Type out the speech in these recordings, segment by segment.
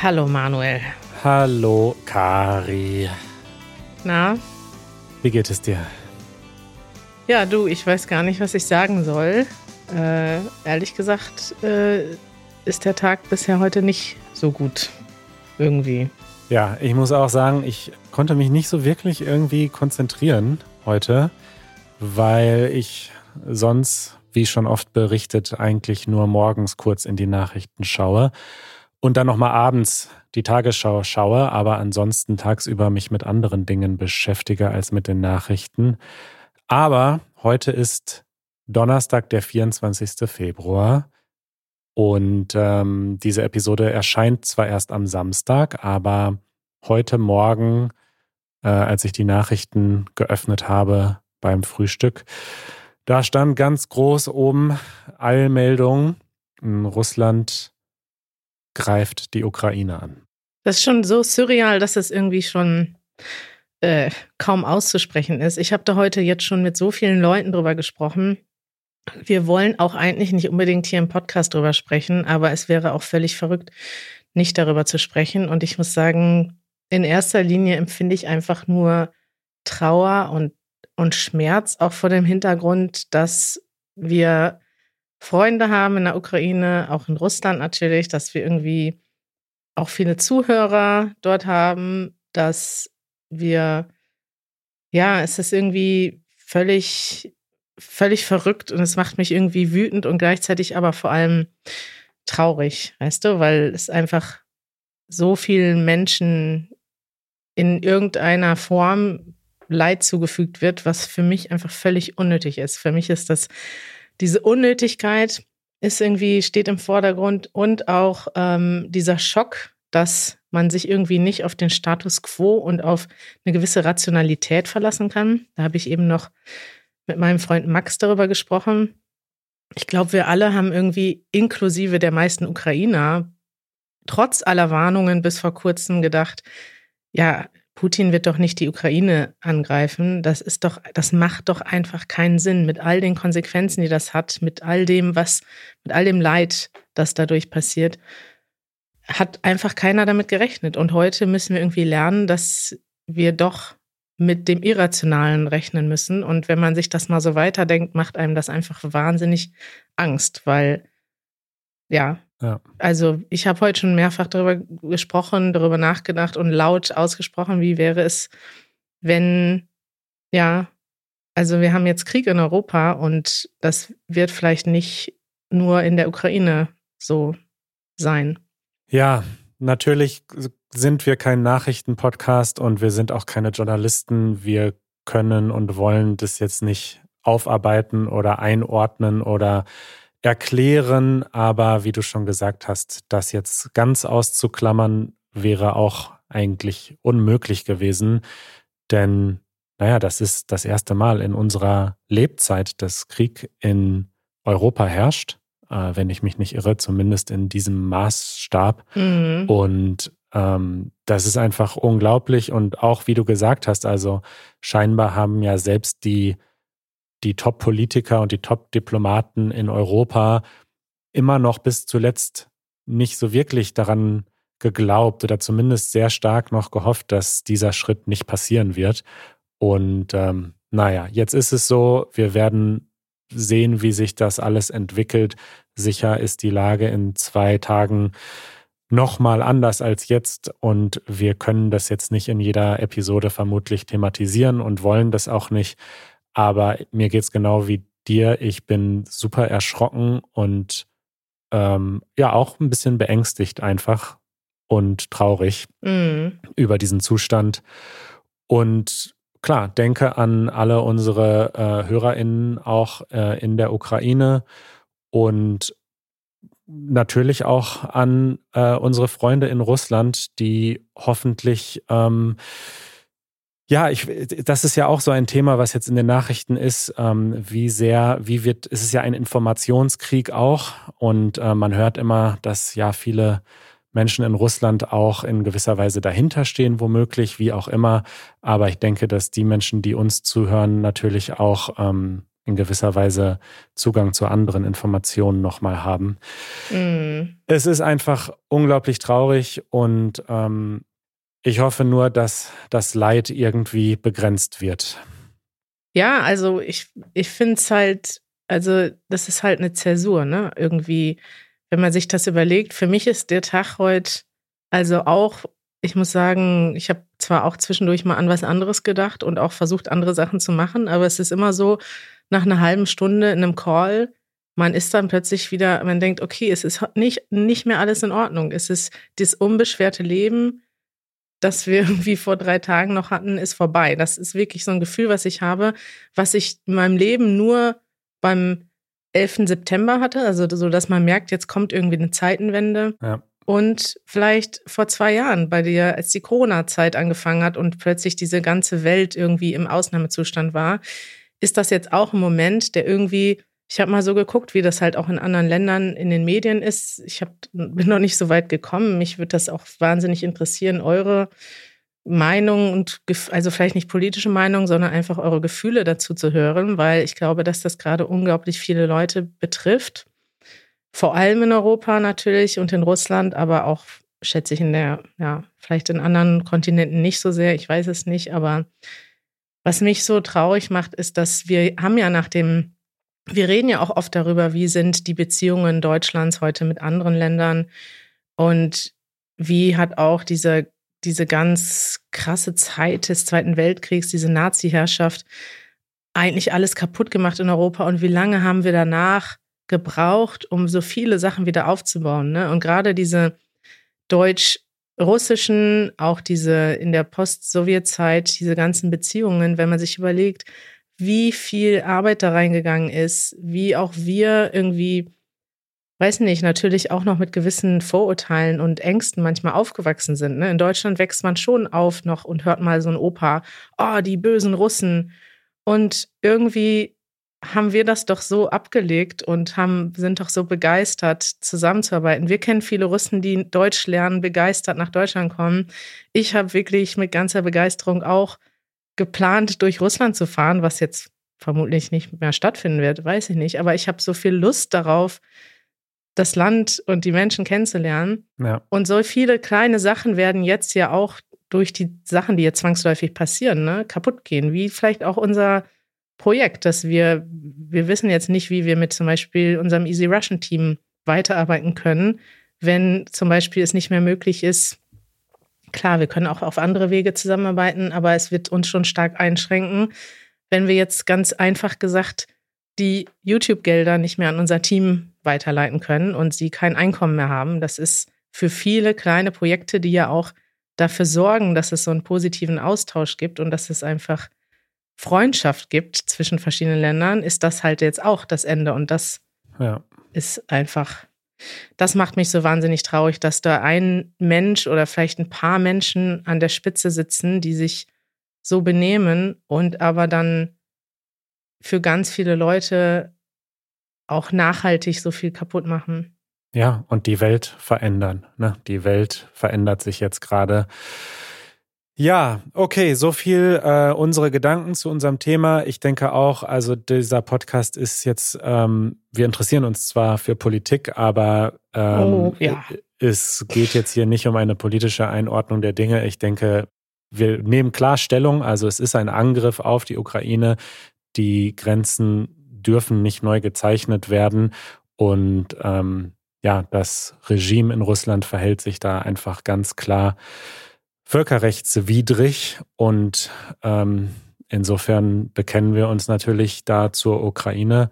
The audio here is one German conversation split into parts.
Hallo Manuel. Hallo Kari. Na? Wie geht es dir? Ja, du, ich weiß gar nicht, was ich sagen soll. Äh, ehrlich gesagt äh, ist der Tag bisher heute nicht so gut. Irgendwie. Ja, ich muss auch sagen, ich konnte mich nicht so wirklich irgendwie konzentrieren heute, weil ich sonst, wie schon oft berichtet, eigentlich nur morgens kurz in die Nachrichten schaue und dann nochmal abends die Tagesschau schaue, aber ansonsten tagsüber mich mit anderen Dingen beschäftige als mit den Nachrichten. Aber heute ist Donnerstag, der 24. Februar. Und ähm, diese Episode erscheint zwar erst am Samstag, aber heute Morgen, äh, als ich die Nachrichten geöffnet habe beim Frühstück, da stand ganz groß oben Eilmeldung, Russland greift die Ukraine an. Das ist schon so surreal, dass es irgendwie schon äh, kaum auszusprechen ist. Ich habe da heute jetzt schon mit so vielen Leuten drüber gesprochen. Wir wollen auch eigentlich nicht unbedingt hier im Podcast drüber sprechen, aber es wäre auch völlig verrückt, nicht darüber zu sprechen. Und ich muss sagen, in erster Linie empfinde ich einfach nur Trauer und, und Schmerz, auch vor dem Hintergrund, dass wir Freunde haben in der Ukraine, auch in Russland natürlich, dass wir irgendwie auch viele Zuhörer dort haben, dass wir, ja, es ist irgendwie völlig, völlig verrückt und es macht mich irgendwie wütend und gleichzeitig aber vor allem traurig, weißt du, weil es einfach so vielen Menschen in irgendeiner Form Leid zugefügt wird, was für mich einfach völlig unnötig ist. Für mich ist das diese Unnötigkeit ist irgendwie, steht im Vordergrund und auch ähm, dieser Schock, dass man sich irgendwie nicht auf den Status quo und auf eine gewisse Rationalität verlassen kann. Da habe ich eben noch mit meinem Freund Max darüber gesprochen. Ich glaube, wir alle haben irgendwie inklusive der meisten Ukrainer trotz aller Warnungen bis vor kurzem gedacht, ja, Putin wird doch nicht die Ukraine angreifen. Das ist doch, das macht doch einfach keinen Sinn mit all den Konsequenzen, die das hat, mit all dem, was, mit all dem Leid, das dadurch passiert, hat einfach keiner damit gerechnet. Und heute müssen wir irgendwie lernen, dass wir doch mit dem Irrationalen rechnen müssen. Und wenn man sich das mal so weiterdenkt, macht einem das einfach wahnsinnig Angst, weil ja, ja. Also ich habe heute schon mehrfach darüber gesprochen, darüber nachgedacht und laut ausgesprochen, wie wäre es, wenn, ja, also wir haben jetzt Krieg in Europa und das wird vielleicht nicht nur in der Ukraine so sein. Ja, natürlich sind wir kein Nachrichtenpodcast und wir sind auch keine Journalisten. Wir können und wollen das jetzt nicht aufarbeiten oder einordnen oder erklären, aber wie du schon gesagt hast, das jetzt ganz auszuklammern wäre auch eigentlich unmöglich gewesen, denn naja, das ist das erste Mal in unserer Lebzeit, dass Krieg in Europa herrscht, äh, wenn ich mich nicht irre, zumindest in diesem Maßstab. Mhm. Und ähm, das ist einfach unglaublich und auch wie du gesagt hast, also scheinbar haben ja selbst die die Top-Politiker und die Top-Diplomaten in Europa immer noch bis zuletzt nicht so wirklich daran geglaubt oder zumindest sehr stark noch gehofft, dass dieser Schritt nicht passieren wird. Und ähm, naja, jetzt ist es so, wir werden sehen, wie sich das alles entwickelt. Sicher ist die Lage in zwei Tagen nochmal anders als jetzt und wir können das jetzt nicht in jeder Episode vermutlich thematisieren und wollen das auch nicht. Aber mir geht es genau wie dir. Ich bin super erschrocken und ähm, ja auch ein bisschen beängstigt einfach und traurig mhm. über diesen Zustand. Und klar, denke an alle unsere äh, HörerInnen auch äh, in der Ukraine und natürlich auch an äh, unsere Freunde in Russland, die hoffentlich ähm, ja, ich, das ist ja auch so ein Thema, was jetzt in den Nachrichten ist. Ähm, wie sehr, wie wird, es ist ja ein Informationskrieg auch. Und äh, man hört immer, dass ja viele Menschen in Russland auch in gewisser Weise dahinter stehen, womöglich, wie auch immer. Aber ich denke, dass die Menschen, die uns zuhören, natürlich auch ähm, in gewisser Weise Zugang zu anderen Informationen nochmal haben. Mm. Es ist einfach unglaublich traurig und ähm, ich hoffe nur, dass das Leid irgendwie begrenzt wird. Ja, also ich, ich finde es halt, also das ist halt eine Zäsur, ne? Irgendwie, wenn man sich das überlegt, für mich ist der Tag heute, also auch, ich muss sagen, ich habe zwar auch zwischendurch mal an was anderes gedacht und auch versucht, andere Sachen zu machen, aber es ist immer so, nach einer halben Stunde in einem Call, man ist dann plötzlich wieder, man denkt, okay, es ist nicht, nicht mehr alles in Ordnung. Es ist das unbeschwerte Leben, das wir irgendwie vor drei Tagen noch hatten, ist vorbei. Das ist wirklich so ein Gefühl, was ich habe, was ich in meinem Leben nur beim 11. September hatte. Also so, dass man merkt, jetzt kommt irgendwie eine Zeitenwende. Ja. Und vielleicht vor zwei Jahren bei dir, als die Corona-Zeit angefangen hat und plötzlich diese ganze Welt irgendwie im Ausnahmezustand war, ist das jetzt auch ein Moment, der irgendwie ich habe mal so geguckt, wie das halt auch in anderen Ländern in den Medien ist. Ich hab, bin noch nicht so weit gekommen. Mich würde das auch wahnsinnig interessieren, eure Meinung und also vielleicht nicht politische Meinung, sondern einfach eure Gefühle dazu zu hören, weil ich glaube, dass das gerade unglaublich viele Leute betrifft. Vor allem in Europa natürlich und in Russland, aber auch schätze ich in der, ja, vielleicht in anderen Kontinenten nicht so sehr. Ich weiß es nicht, aber was mich so traurig macht, ist, dass wir haben ja nach dem wir reden ja auch oft darüber, wie sind die Beziehungen Deutschlands heute mit anderen Ländern und wie hat auch diese, diese ganz krasse Zeit des Zweiten Weltkriegs, diese Nazi-Herrschaft eigentlich alles kaputt gemacht in Europa und wie lange haben wir danach gebraucht, um so viele Sachen wieder aufzubauen. Ne? Und gerade diese deutsch-russischen, auch diese in der Post-Sowjet-Zeit, diese ganzen Beziehungen, wenn man sich überlegt, wie viel Arbeit da reingegangen ist, wie auch wir irgendwie, weiß nicht, natürlich auch noch mit gewissen Vorurteilen und Ängsten manchmal aufgewachsen sind. Ne? In Deutschland wächst man schon auf noch und hört mal so ein Opa, oh, die bösen Russen. Und irgendwie haben wir das doch so abgelegt und haben, sind doch so begeistert, zusammenzuarbeiten. Wir kennen viele Russen, die Deutsch lernen, begeistert nach Deutschland kommen. Ich habe wirklich mit ganzer Begeisterung auch geplant, durch Russland zu fahren, was jetzt vermutlich nicht mehr stattfinden wird, weiß ich nicht. Aber ich habe so viel Lust darauf, das Land und die Menschen kennenzulernen. Ja. Und so viele kleine Sachen werden jetzt ja auch durch die Sachen, die jetzt zwangsläufig passieren, ne, kaputt gehen. Wie vielleicht auch unser Projekt, dass wir, wir wissen jetzt nicht, wie wir mit zum Beispiel unserem Easy Russian Team weiterarbeiten können, wenn zum Beispiel es nicht mehr möglich ist, Klar, wir können auch auf andere Wege zusammenarbeiten, aber es wird uns schon stark einschränken, wenn wir jetzt ganz einfach gesagt die YouTube-Gelder nicht mehr an unser Team weiterleiten können und sie kein Einkommen mehr haben. Das ist für viele kleine Projekte, die ja auch dafür sorgen, dass es so einen positiven Austausch gibt und dass es einfach Freundschaft gibt zwischen verschiedenen Ländern, ist das halt jetzt auch das Ende. Und das ja. ist einfach das macht mich so wahnsinnig traurig, dass da ein Mensch oder vielleicht ein paar Menschen an der Spitze sitzen, die sich so benehmen und aber dann für ganz viele Leute auch nachhaltig so viel kaputt machen. Ja, und die Welt verändern. Ne? Die Welt verändert sich jetzt gerade ja, okay, so viel äh, unsere Gedanken zu unserem Thema. Ich denke auch, also dieser Podcast ist jetzt, ähm, wir interessieren uns zwar für Politik, aber ähm, oh, ja. es geht jetzt hier nicht um eine politische Einordnung der Dinge. Ich denke, wir nehmen klar Stellung. Also es ist ein Angriff auf die Ukraine. Die Grenzen dürfen nicht neu gezeichnet werden. Und ähm, ja, das Regime in Russland verhält sich da einfach ganz klar völkerrechtswidrig und ähm, insofern bekennen wir uns natürlich da zur Ukraine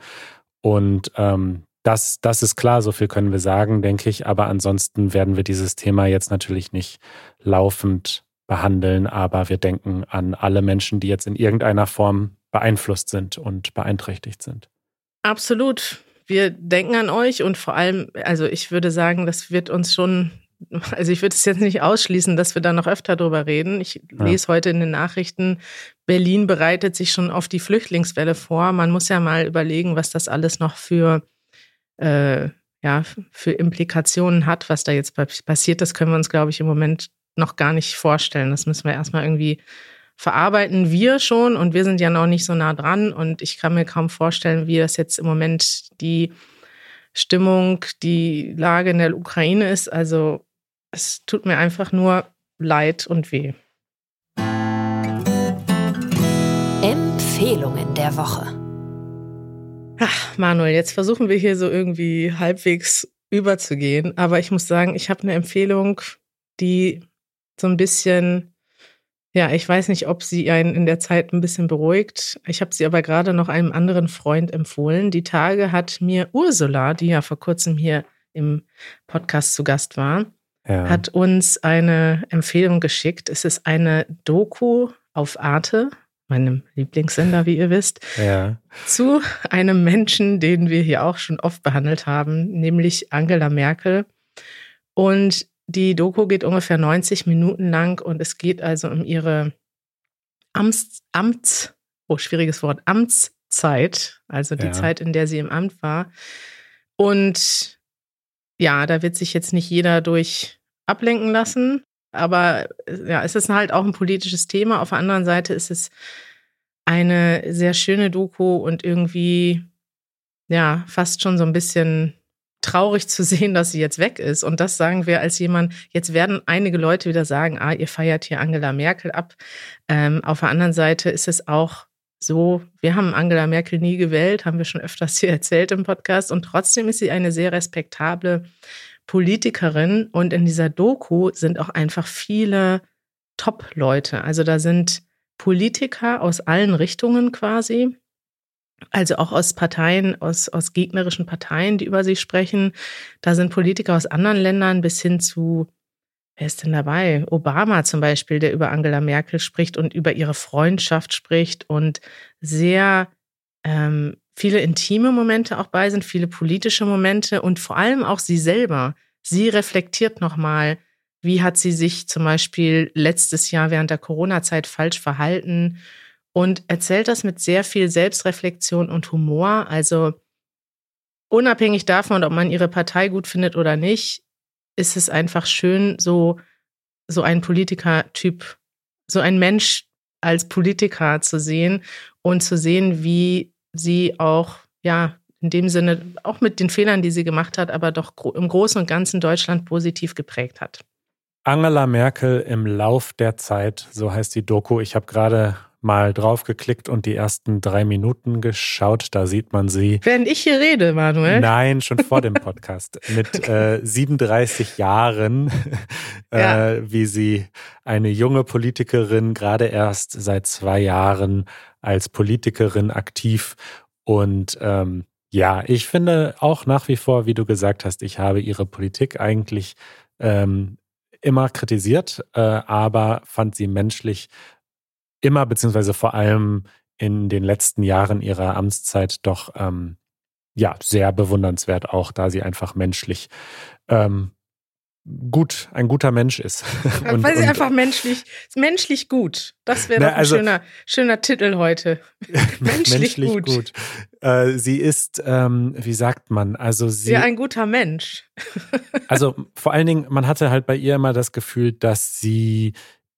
und ähm, das, das ist klar, so viel können wir sagen, denke ich. Aber ansonsten werden wir dieses Thema jetzt natürlich nicht laufend behandeln, aber wir denken an alle Menschen, die jetzt in irgendeiner Form beeinflusst sind und beeinträchtigt sind. Absolut. Wir denken an euch und vor allem, also ich würde sagen, das wird uns schon also ich würde es jetzt nicht ausschließen, dass wir da noch öfter drüber reden. Ich ja. lese heute in den Nachrichten, Berlin bereitet sich schon auf die Flüchtlingswelle vor. Man muss ja mal überlegen, was das alles noch für, äh, ja, für Implikationen hat, was da jetzt passiert. Das können wir uns, glaube ich, im Moment noch gar nicht vorstellen. Das müssen wir erstmal irgendwie verarbeiten wir schon und wir sind ja noch nicht so nah dran und ich kann mir kaum vorstellen, wie das jetzt im Moment die Stimmung, die Lage in der Ukraine ist. Also es tut mir einfach nur leid und weh. Empfehlungen der Woche. Ach, Manuel, jetzt versuchen wir hier so irgendwie halbwegs überzugehen. Aber ich muss sagen, ich habe eine Empfehlung, die so ein bisschen, ja, ich weiß nicht, ob sie einen in der Zeit ein bisschen beruhigt. Ich habe sie aber gerade noch einem anderen Freund empfohlen. Die Tage hat mir Ursula, die ja vor kurzem hier im Podcast zu Gast war, ja. hat uns eine Empfehlung geschickt. Es ist eine Doku auf Arte meinem Lieblingssender, wie ihr wisst, ja. zu einem Menschen, den wir hier auch schon oft behandelt haben, nämlich Angela Merkel. Und die Doku geht ungefähr 90 Minuten lang und es geht also um ihre Amts, Amts oh, schwieriges Wort, Amtszeit, also die ja. Zeit, in der sie im Amt war. Und ja, da wird sich jetzt nicht jeder durch ablenken lassen. Aber ja, es ist halt auch ein politisches Thema. Auf der anderen Seite ist es eine sehr schöne Doku und irgendwie, ja, fast schon so ein bisschen traurig zu sehen, dass sie jetzt weg ist. Und das sagen wir als jemand, jetzt werden einige Leute wieder sagen, ah, ihr feiert hier Angela Merkel ab. Ähm, auf der anderen Seite ist es auch so, wir haben Angela Merkel nie gewählt, haben wir schon öfters hier erzählt im Podcast. Und trotzdem ist sie eine sehr respektable Politikerin und in dieser Doku sind auch einfach viele Top-Leute. Also da sind Politiker aus allen Richtungen quasi, also auch aus Parteien, aus, aus gegnerischen Parteien, die über sie sprechen. Da sind Politiker aus anderen Ländern bis hin zu, wer ist denn dabei? Obama zum Beispiel, der über Angela Merkel spricht und über ihre Freundschaft spricht und sehr ähm, viele intime Momente auch bei sind, viele politische Momente und vor allem auch sie selber. Sie reflektiert nochmal, wie hat sie sich zum Beispiel letztes Jahr während der Corona-Zeit falsch verhalten und erzählt das mit sehr viel Selbstreflexion und Humor. Also unabhängig davon, ob man ihre Partei gut findet oder nicht, ist es einfach schön, so, so ein Politikertyp, so ein Mensch als Politiker zu sehen und zu sehen, wie sie auch, ja, in dem Sinne auch mit den Fehlern, die sie gemacht hat, aber doch im Großen und Ganzen Deutschland positiv geprägt hat. Angela Merkel im Lauf der Zeit, so heißt die Doku. Ich habe gerade mal drauf geklickt und die ersten drei Minuten geschaut. Da sieht man sie. Während ich hier rede, Manuel. Nein, schon vor dem Podcast. Mit äh, 37 Jahren, äh, ja. wie sie eine junge Politikerin, gerade erst seit zwei Jahren als Politikerin aktiv. Und ähm, ja, ich finde auch nach wie vor, wie du gesagt hast, ich habe ihre Politik eigentlich ähm, immer kritisiert, äh, aber fand sie menschlich immer, beziehungsweise vor allem in den letzten Jahren ihrer Amtszeit doch ähm, ja sehr bewundernswert, auch da sie einfach menschlich ähm, gut, ein guter Mensch ist. und, Weil sie und, einfach menschlich, menschlich gut. Das wäre doch ein also, schöner, schöner Titel heute. menschlich, menschlich, gut. gut. Äh, sie ist, ähm, wie sagt man, also sie. Ja, ein guter Mensch. also vor allen Dingen, man hatte halt bei ihr immer das Gefühl, dass sie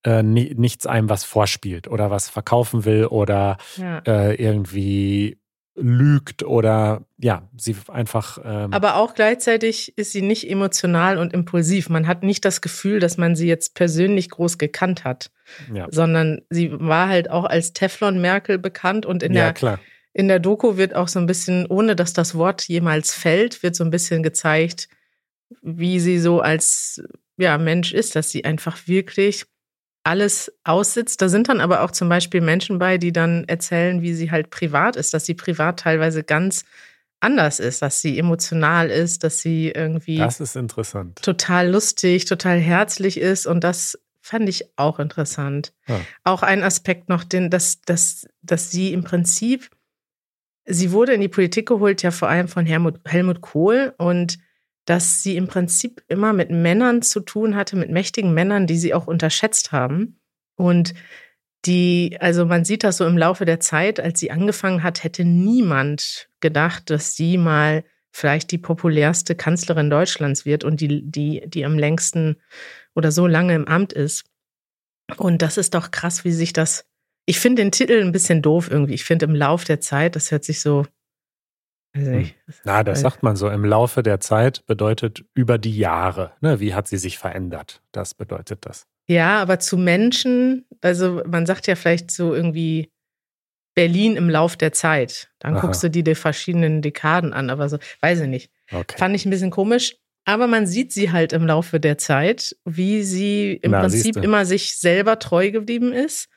äh, nichts einem was vorspielt oder was verkaufen will oder ja. äh, irgendwie lügt oder ja, sie einfach. Ähm Aber auch gleichzeitig ist sie nicht emotional und impulsiv. Man hat nicht das Gefühl, dass man sie jetzt persönlich groß gekannt hat, ja. sondern sie war halt auch als Teflon Merkel bekannt und in ja, der klar. in der Doku wird auch so ein bisschen, ohne dass das Wort jemals fällt, wird so ein bisschen gezeigt, wie sie so als ja, Mensch ist, dass sie einfach wirklich alles aussitzt. Da sind dann aber auch zum Beispiel Menschen bei, die dann erzählen, wie sie halt privat ist, dass sie privat teilweise ganz anders ist, dass sie emotional ist, dass sie irgendwie. Das ist interessant. Total lustig, total herzlich ist und das fand ich auch interessant. Ja. Auch ein Aspekt noch, den, dass, dass, dass sie im Prinzip, sie wurde in die Politik geholt, ja vor allem von Helmut, Helmut Kohl und dass sie im Prinzip immer mit Männern zu tun hatte, mit mächtigen Männern, die sie auch unterschätzt haben. Und die, also man sieht das so im Laufe der Zeit, als sie angefangen hat, hätte niemand gedacht, dass sie mal vielleicht die populärste Kanzlerin Deutschlands wird und die, die, die am längsten oder so lange im Amt ist. Und das ist doch krass, wie sich das Ich finde den Titel ein bisschen doof irgendwie. Ich finde im Lauf der Zeit, das hört sich so. Also ich, Na, das sagt man so. Im Laufe der Zeit bedeutet über die Jahre. Ne? Wie hat sie sich verändert? Das bedeutet das. Ja, aber zu Menschen, also man sagt ja vielleicht so irgendwie Berlin im Lauf der Zeit. Dann Aha. guckst du dir die verschiedenen Dekaden an, aber so, weiß ich nicht. Okay. Fand ich ein bisschen komisch. Aber man sieht sie halt im Laufe der Zeit, wie sie im Na, Prinzip immer sich selber treu geblieben ist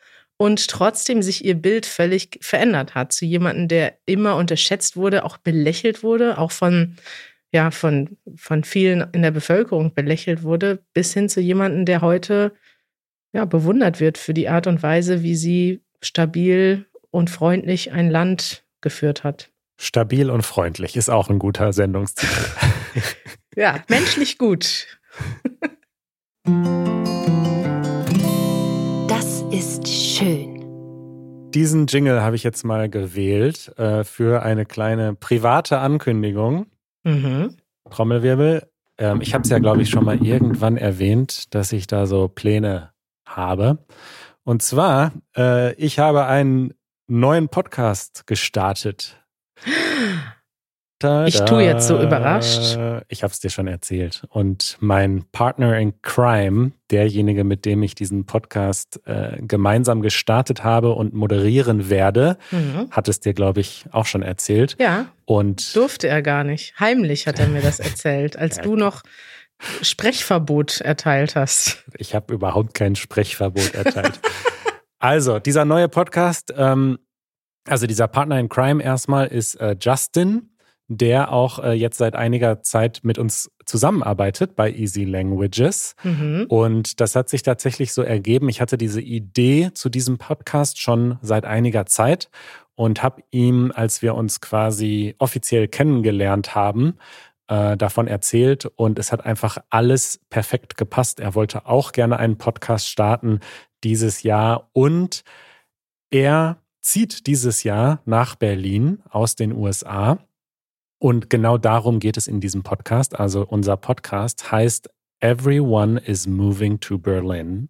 und trotzdem sich ihr Bild völlig verändert hat zu jemandem, der immer unterschätzt wurde, auch belächelt wurde, auch von ja von von vielen in der Bevölkerung belächelt wurde, bis hin zu jemandem, der heute ja bewundert wird für die Art und Weise, wie sie stabil und freundlich ein Land geführt hat. Stabil und freundlich ist auch ein guter Sendungstitel. ja, menschlich gut. ist schön. Diesen Jingle habe ich jetzt mal gewählt äh, für eine kleine private Ankündigung. Mhm. Trommelwirbel. Ähm, ich habe es ja, glaube ich, schon mal irgendwann erwähnt, dass ich da so Pläne habe. Und zwar, äh, ich habe einen neuen Podcast gestartet. Da, ich tue jetzt so überrascht. Ich habe es dir schon erzählt. Und mein Partner in Crime, derjenige, mit dem ich diesen Podcast äh, gemeinsam gestartet habe und moderieren werde, mhm. hat es dir, glaube ich, auch schon erzählt. Ja. Und durfte er gar nicht. Heimlich hat er mir das erzählt, als ja. du noch Sprechverbot erteilt hast. Ich habe überhaupt kein Sprechverbot erteilt. also, dieser neue Podcast, ähm, also dieser Partner in Crime erstmal ist äh, Justin der auch äh, jetzt seit einiger Zeit mit uns zusammenarbeitet bei Easy Languages. Mhm. Und das hat sich tatsächlich so ergeben. Ich hatte diese Idee zu diesem Podcast schon seit einiger Zeit und habe ihm, als wir uns quasi offiziell kennengelernt haben, äh, davon erzählt und es hat einfach alles perfekt gepasst. Er wollte auch gerne einen Podcast starten dieses Jahr und er zieht dieses Jahr nach Berlin aus den USA und genau darum geht es in diesem Podcast. Also unser Podcast heißt Everyone is Moving to Berlin.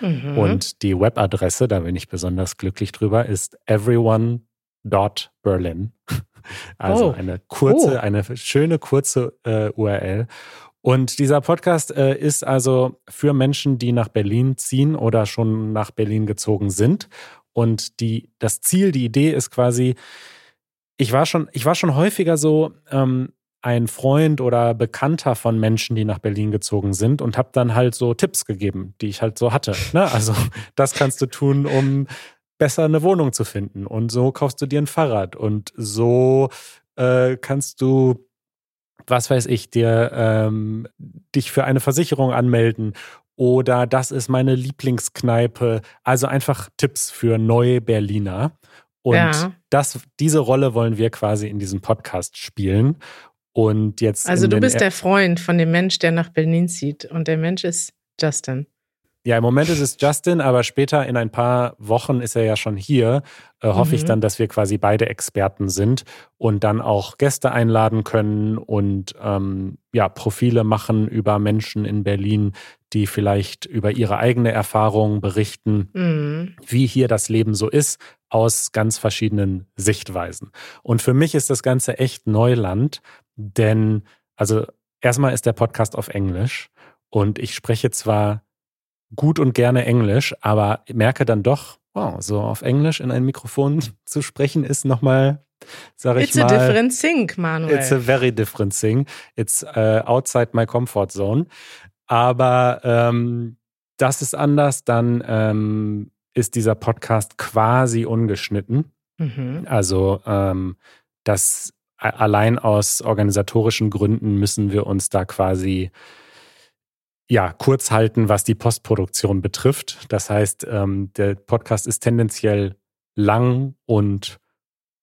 Mhm. Und die Webadresse, da bin ich besonders glücklich drüber, ist everyone.berlin. Also oh. eine kurze, oh. eine schöne kurze äh, URL. Und dieser Podcast äh, ist also für Menschen, die nach Berlin ziehen oder schon nach Berlin gezogen sind. Und die, das Ziel, die Idee ist quasi, ich war schon, ich war schon häufiger so ähm, ein Freund oder Bekannter von Menschen, die nach Berlin gezogen sind und habe dann halt so Tipps gegeben, die ich halt so hatte. Ne? Also das kannst du tun, um besser eine Wohnung zu finden. Und so kaufst du dir ein Fahrrad und so äh, kannst du was weiß ich, dir ähm, dich für eine Versicherung anmelden oder das ist meine Lieblingskneipe. Also einfach Tipps für neue Berliner. Und ja. das, diese Rolle wollen wir quasi in diesem Podcast spielen. Und jetzt. Also du bist der Freund von dem Mensch, der nach Berlin zieht. Und der Mensch ist Justin. Ja, im Moment ist es Justin, aber später in ein paar Wochen ist er ja schon hier. Äh, hoffe mhm. ich dann, dass wir quasi beide Experten sind und dann auch Gäste einladen können und ähm, ja, Profile machen über Menschen in Berlin, die vielleicht über ihre eigene Erfahrung berichten, mhm. wie hier das Leben so ist, aus ganz verschiedenen Sichtweisen. Und für mich ist das Ganze echt Neuland, denn also erstmal ist der Podcast auf Englisch und ich spreche zwar gut und gerne Englisch, aber merke dann doch, wow, so auf Englisch in ein Mikrofon zu sprechen ist nochmal, sag ich It's mal. It's a different thing, Manuel. It's a very different thing. It's uh, outside my comfort zone. Aber ähm, das ist anders, dann ähm, ist dieser Podcast quasi ungeschnitten. Mhm. Also ähm, das allein aus organisatorischen Gründen müssen wir uns da quasi ja, kurz halten, was die Postproduktion betrifft. Das heißt, ähm, der Podcast ist tendenziell lang und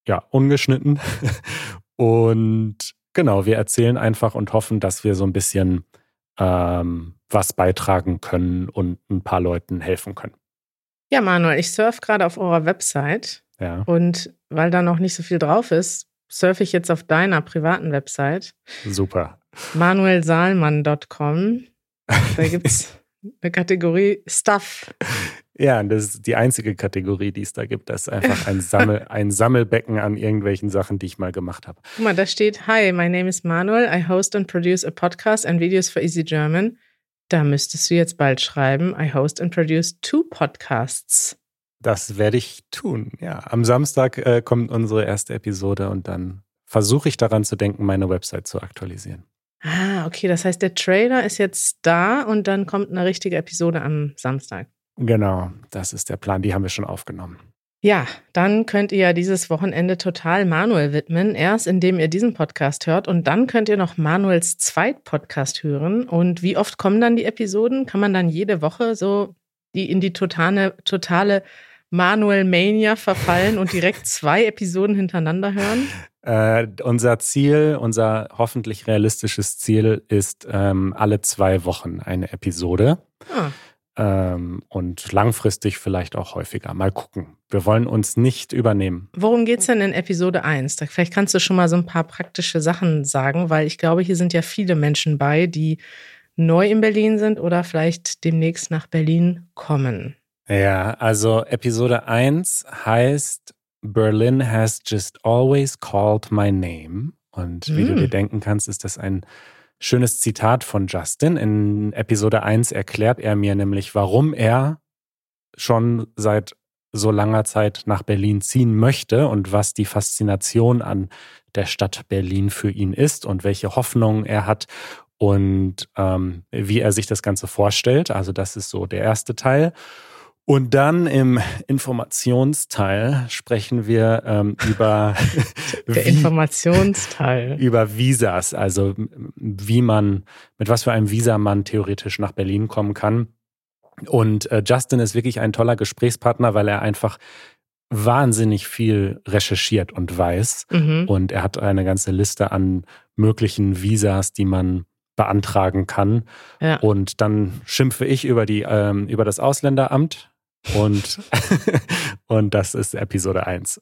ja, ungeschnitten. und genau, wir erzählen einfach und hoffen, dass wir so ein bisschen ähm, was beitragen können und ein paar Leuten helfen können. Ja, Manuel, ich surfe gerade auf eurer Website. Ja. Und weil da noch nicht so viel drauf ist, surfe ich jetzt auf deiner privaten Website. Super. manuelsalmann.com. Da gibt es eine Kategorie Stuff. Ja, das ist die einzige Kategorie, die es da gibt. Das ist einfach ein, Sammel, ein Sammelbecken an irgendwelchen Sachen, die ich mal gemacht habe. Guck mal, da steht, Hi, my name is Manuel. I host and produce a podcast and videos for Easy German. Da müsstest du jetzt bald schreiben, I host and produce two podcasts. Das werde ich tun, ja. Am Samstag äh, kommt unsere erste Episode und dann versuche ich daran zu denken, meine Website zu aktualisieren. Ah, okay, das heißt, der Trailer ist jetzt da und dann kommt eine richtige Episode am Samstag. Genau, das ist der Plan. Die haben wir schon aufgenommen. Ja, dann könnt ihr ja dieses Wochenende total Manuel widmen. Erst indem ihr diesen Podcast hört und dann könnt ihr noch Manuels Zweit-Podcast hören. Und wie oft kommen dann die Episoden? Kann man dann jede Woche so die in die totale, totale Manuel Mania verfallen und direkt zwei Episoden hintereinander hören? Äh, unser Ziel, unser hoffentlich realistisches Ziel ist ähm, alle zwei Wochen eine Episode. Ah. Ähm, und langfristig vielleicht auch häufiger. Mal gucken. Wir wollen uns nicht übernehmen. Worum geht es denn in Episode 1? Vielleicht kannst du schon mal so ein paar praktische Sachen sagen, weil ich glaube, hier sind ja viele Menschen bei, die neu in Berlin sind oder vielleicht demnächst nach Berlin kommen. Ja, also Episode 1 heißt Berlin has just always called my name. Und wie mm. du dir denken kannst, ist das ein schönes Zitat von Justin. In Episode 1 erklärt er mir nämlich, warum er schon seit so langer Zeit nach Berlin ziehen möchte und was die Faszination an der Stadt Berlin für ihn ist und welche Hoffnungen er hat und ähm, wie er sich das Ganze vorstellt. Also das ist so der erste Teil. Und dann im Informationsteil sprechen wir ähm, über der Informationsteil über Visas, also wie man mit was für einem Visa man theoretisch nach Berlin kommen kann. Und äh, Justin ist wirklich ein toller Gesprächspartner, weil er einfach wahnsinnig viel recherchiert und weiß. Mhm. Und er hat eine ganze Liste an möglichen Visas, die man beantragen kann. Ja. Und dann schimpfe ich über die ähm, über das Ausländeramt und, und das ist Episode 1.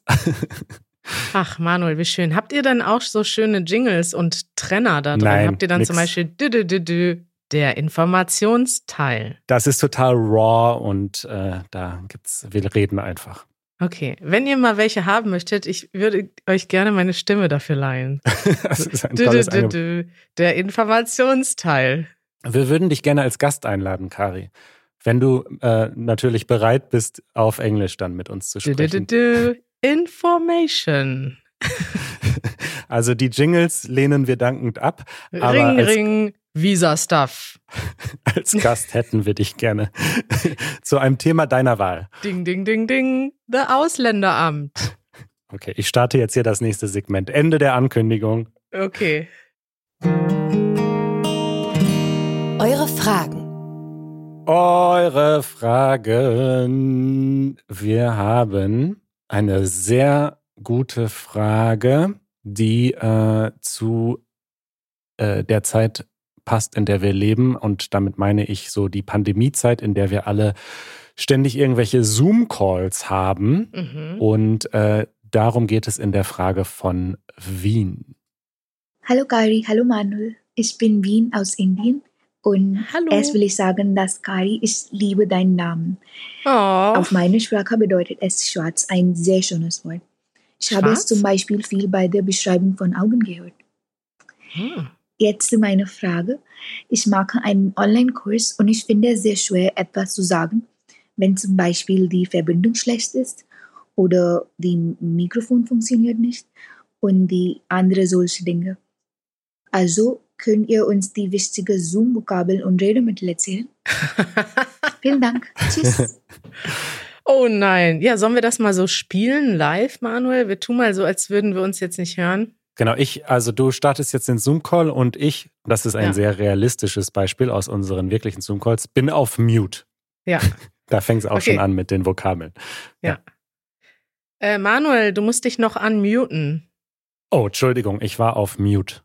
Ach, Manuel, wie schön. Habt ihr dann auch so schöne Jingles und Trenner da drin? Nein, Habt ihr dann nix. zum Beispiel dü -dü -dü -dü, der Informationsteil? Das ist total raw und äh, da gibt's, wir reden einfach. Okay, wenn ihr mal welche haben möchtet, ich würde euch gerne meine Stimme dafür leihen. das ist ein tolles dü, dü, dü, Der Informationsteil. Wir würden dich gerne als Gast einladen, Kari. Wenn du äh, natürlich bereit bist, auf Englisch dann mit uns zu sprechen. Du, du, du. Information. Also die Jingles lehnen wir dankend ab. ring, ring, Visa-Stuff. Als Gast hätten wir dich gerne zu einem Thema deiner Wahl. Ding, ding, ding, ding. The Ausländeramt. Okay, ich starte jetzt hier das nächste Segment. Ende der Ankündigung. Okay. Eure Fragen eure Fragen. Wir haben eine sehr gute Frage, die äh, zu äh, der Zeit passt, in der wir leben. Und damit meine ich so die Pandemiezeit, in der wir alle ständig irgendwelche Zoom-Calls haben. Mhm. Und äh, darum geht es in der Frage von Wien. Hallo Kari, hallo Manuel. Ich bin Wien aus Indien und Hallo. erst will ich sagen, dass Kari, ich liebe deinen Namen. Oh. Auf meine Sprache bedeutet es schwarz ein sehr schönes Wort. Ich schwarz? habe es zum Beispiel viel bei der Beschreibung von Augen gehört. Hm. Jetzt meine Frage. Ich mache einen Online-Kurs und ich finde es sehr schwer, etwas zu sagen, wenn zum Beispiel die Verbindung schlecht ist oder die Mikrofon funktioniert nicht und die andere solche Dinge. Also könnt ihr uns die wichtigen Zoom-Vokabeln und Redemittel erzählen? Vielen Dank. Tschüss. Oh nein. Ja, sollen wir das mal so spielen live, Manuel? Wir tun mal so, als würden wir uns jetzt nicht hören. Genau, ich, also du startest jetzt den Zoom-Call und ich, das ist ein ja. sehr realistisches Beispiel aus unseren wirklichen Zoom-Calls, bin auf Mute. Ja. Da fängt es auch okay. schon an mit den Vokabeln. Ja. ja. Äh, Manuel, du musst dich noch unmuten. Oh, Entschuldigung, ich war auf Mute.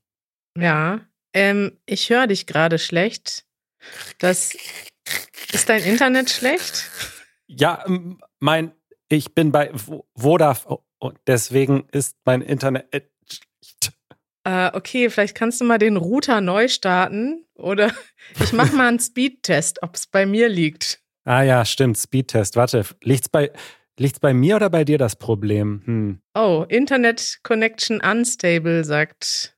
Ja. Ähm, ich höre dich gerade schlecht. Das ist dein Internet schlecht? Ja, mein, ich bin bei Vodafone und deswegen ist mein Internet schlecht. Äh, okay, vielleicht kannst du mal den Router neu starten oder ich mache mal einen Speedtest, ob es bei mir liegt. Ah ja, stimmt, Speedtest. Warte, liegt's bei, liegt's bei mir oder bei dir das Problem? Hm. Oh, Internet Connection unstable, sagt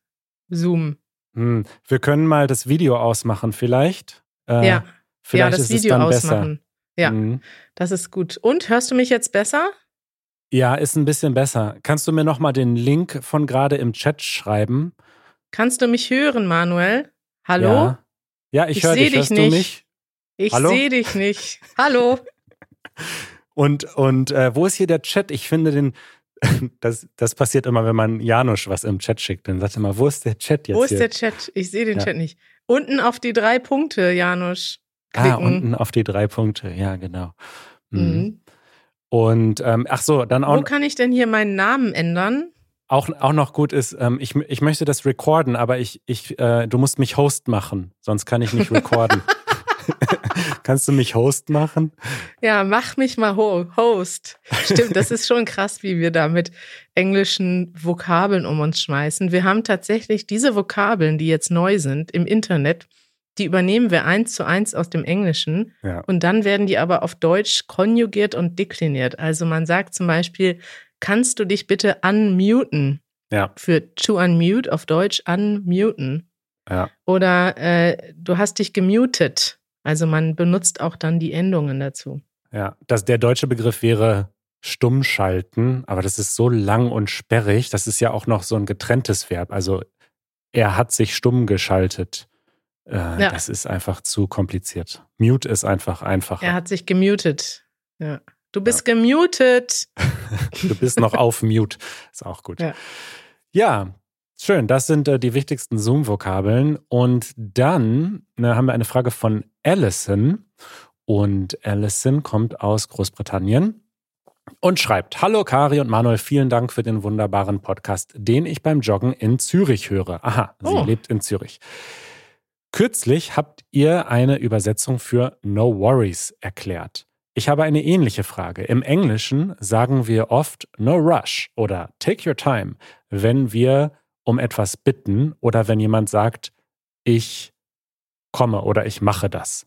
Zoom. Hm. Wir können mal das Video ausmachen, vielleicht. Äh, ja. Vielleicht ja, das Video ausmachen. Besser. Ja, mhm. das ist gut. Und hörst du mich jetzt besser? Ja, ist ein bisschen besser. Kannst du mir nochmal den Link von gerade im Chat schreiben? Kannst du mich hören, Manuel? Hallo? Ja, ja ich, ich höre dich. dich. Hörst nicht. du mich? Ich sehe dich nicht. Hallo? und und äh, wo ist hier der Chat? Ich finde den, das, das passiert immer, wenn man Janusz was im Chat schickt. Dann sagt er mal, wo ist der Chat jetzt? Wo ist hier? der Chat? Ich sehe den ja. Chat nicht. Unten auf die drei Punkte, Janusz. Ah, unten auf die drei Punkte, ja, genau. Mhm. Mhm. Und ähm, ach so, dann auch. Wo kann ich denn hier meinen Namen ändern? Auch, auch noch gut ist, ähm, ich, ich möchte das recorden, aber ich, ich, äh, du musst mich Host machen, sonst kann ich nicht recorden. Kannst du mich Host machen? Ja, mach mich mal Host. Stimmt, das ist schon krass, wie wir da mit englischen Vokabeln um uns schmeißen. Wir haben tatsächlich diese Vokabeln, die jetzt neu sind im Internet, die übernehmen wir eins zu eins aus dem Englischen ja. und dann werden die aber auf Deutsch konjugiert und dekliniert. Also man sagt zum Beispiel, kannst du dich bitte unmuten? Ja. Für to unmute auf Deutsch unmuten. Ja. Oder äh, du hast dich gemutet. Also man benutzt auch dann die Endungen dazu. Ja, das, der deutsche Begriff wäre stumm schalten, aber das ist so lang und sperrig. Das ist ja auch noch so ein getrenntes Verb. Also er hat sich stumm geschaltet. Äh, ja. Das ist einfach zu kompliziert. Mute ist einfach einfacher. Er hat sich gemutet. Ja. Du bist ja. gemutet. du bist noch auf Mute. Ist auch gut. Ja, ja schön. Das sind äh, die wichtigsten Zoom-Vokabeln. Und dann ne, haben wir eine Frage von Alison. Und Alison kommt aus Großbritannien und schreibt: Hallo Kari und Manuel, vielen Dank für den wunderbaren Podcast, den ich beim Joggen in Zürich höre. Aha, sie oh. lebt in Zürich. Kürzlich habt ihr eine Übersetzung für No Worries erklärt. Ich habe eine ähnliche Frage. Im Englischen sagen wir oft No Rush oder Take Your Time, wenn wir um etwas bitten oder wenn jemand sagt, ich komme oder ich mache das.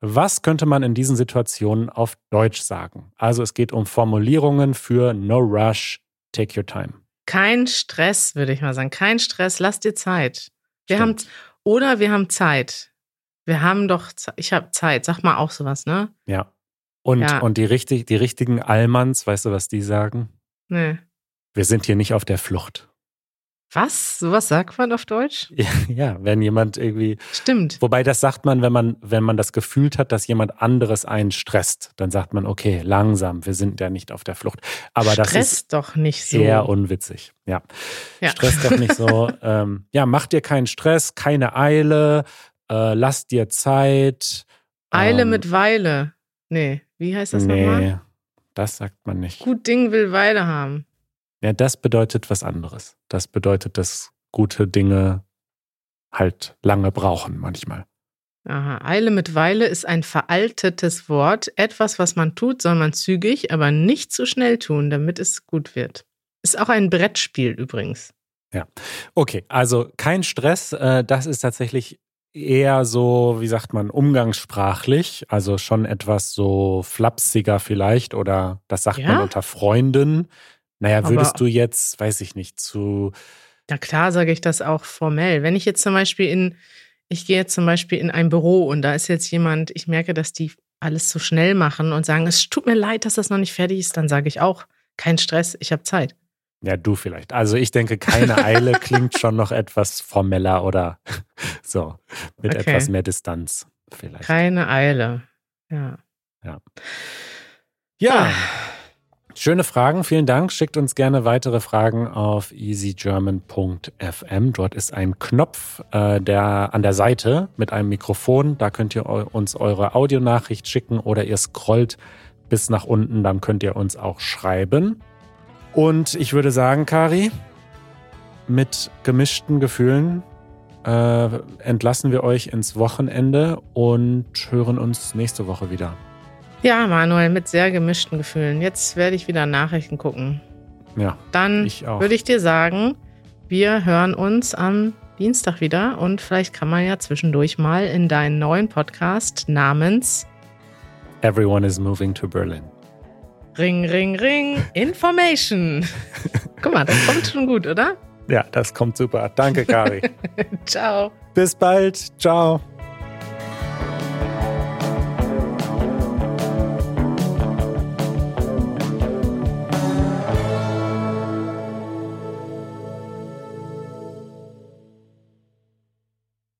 Was könnte man in diesen Situationen auf Deutsch sagen? Also es geht um Formulierungen für No Rush, Take Your Time. Kein Stress, würde ich mal sagen. Kein Stress, lass dir Zeit. Wir Stimmt. haben oder wir haben Zeit. Wir haben doch, ich habe Zeit. Sag mal auch sowas, ne? Ja. Und, ja. und die, richtig, die richtigen Allmanns, weißt du, was die sagen? Nee. Wir sind hier nicht auf der Flucht. Was? Sowas sagt man auf Deutsch? Ja, ja, wenn jemand irgendwie. Stimmt. Wobei das sagt man, wenn man, wenn man das gefühlt hat, dass jemand anderes einen stresst, dann sagt man, okay, langsam, wir sind ja nicht auf der Flucht. Aber Stress das ist doch nicht so. Eher unwitzig. Ja. ja. Stress doch nicht so. ähm, ja, mach dir keinen Stress, keine Eile, äh, lass dir Zeit. Eile ähm, mit Weile. Nee, wie heißt das nee, nochmal? Nee, das sagt man nicht. Gut Ding will Weile haben. Ja, das bedeutet was anderes. Das bedeutet, dass gute Dinge halt lange brauchen manchmal. Aha, Eile mit Weile ist ein veraltetes Wort. Etwas, was man tut, soll man zügig, aber nicht zu schnell tun, damit es gut wird. Ist auch ein Brettspiel übrigens. Ja, okay, also kein Stress. Äh, das ist tatsächlich eher so, wie sagt man, umgangssprachlich. Also schon etwas so flapsiger vielleicht oder das sagt ja? man unter Freunden. Naja, würdest Aber, du jetzt, weiß ich nicht, zu. Na klar, sage ich das auch formell. Wenn ich jetzt zum Beispiel in, ich gehe jetzt zum Beispiel in ein Büro und da ist jetzt jemand, ich merke, dass die alles zu schnell machen und sagen, es tut mir leid, dass das noch nicht fertig ist, dann sage ich auch, kein Stress, ich habe Zeit. Ja, du vielleicht. Also ich denke, keine Eile klingt schon noch etwas formeller oder so, mit okay. etwas mehr Distanz vielleicht. Keine Eile, ja. Ja. Ja. Schöne Fragen, vielen Dank. Schickt uns gerne weitere Fragen auf easygerman.fm. Dort ist ein Knopf äh, der, an der Seite mit einem Mikrofon. Da könnt ihr uns eure Audionachricht schicken oder ihr scrollt bis nach unten, dann könnt ihr uns auch schreiben. Und ich würde sagen, Kari, mit gemischten Gefühlen äh, entlassen wir euch ins Wochenende und hören uns nächste Woche wieder. Ja, Manuel, mit sehr gemischten Gefühlen. Jetzt werde ich wieder Nachrichten gucken. Ja. Dann würde ich dir sagen, wir hören uns am Dienstag wieder und vielleicht kann man ja zwischendurch mal in deinen neuen Podcast namens Everyone is moving to Berlin. Ring, ring, ring. Information. Guck mal, das kommt schon gut, oder? Ja, das kommt super. Danke, Kari. Ciao. Bis bald. Ciao.